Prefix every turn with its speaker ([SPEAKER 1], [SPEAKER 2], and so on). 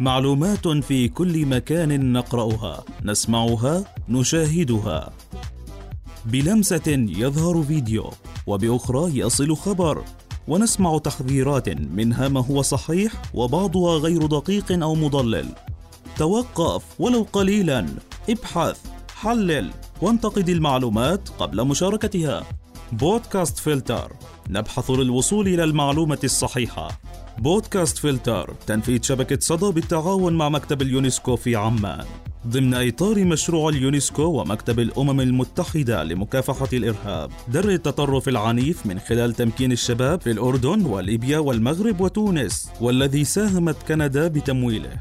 [SPEAKER 1] معلومات في كل مكان نقرأها، نسمعها، نشاهدها. بلمسة يظهر فيديو، وبأخرى يصل خبر، ونسمع تحذيرات منها ما هو صحيح وبعضها غير دقيق أو مضلل. توقف ولو قليلا، ابحث، حلل، وانتقد المعلومات قبل مشاركتها. بودكاست فلتر. نبحث للوصول إلى المعلومة الصحيحة. بودكاست فلتر تنفيذ شبكة صدى بالتعاون مع مكتب اليونسكو في عمان. ضمن إطار مشروع اليونسكو ومكتب الأمم المتحدة لمكافحة الإرهاب. درء التطرف العنيف من خلال تمكين الشباب في الأردن وليبيا والمغرب وتونس والذي ساهمت كندا بتمويله.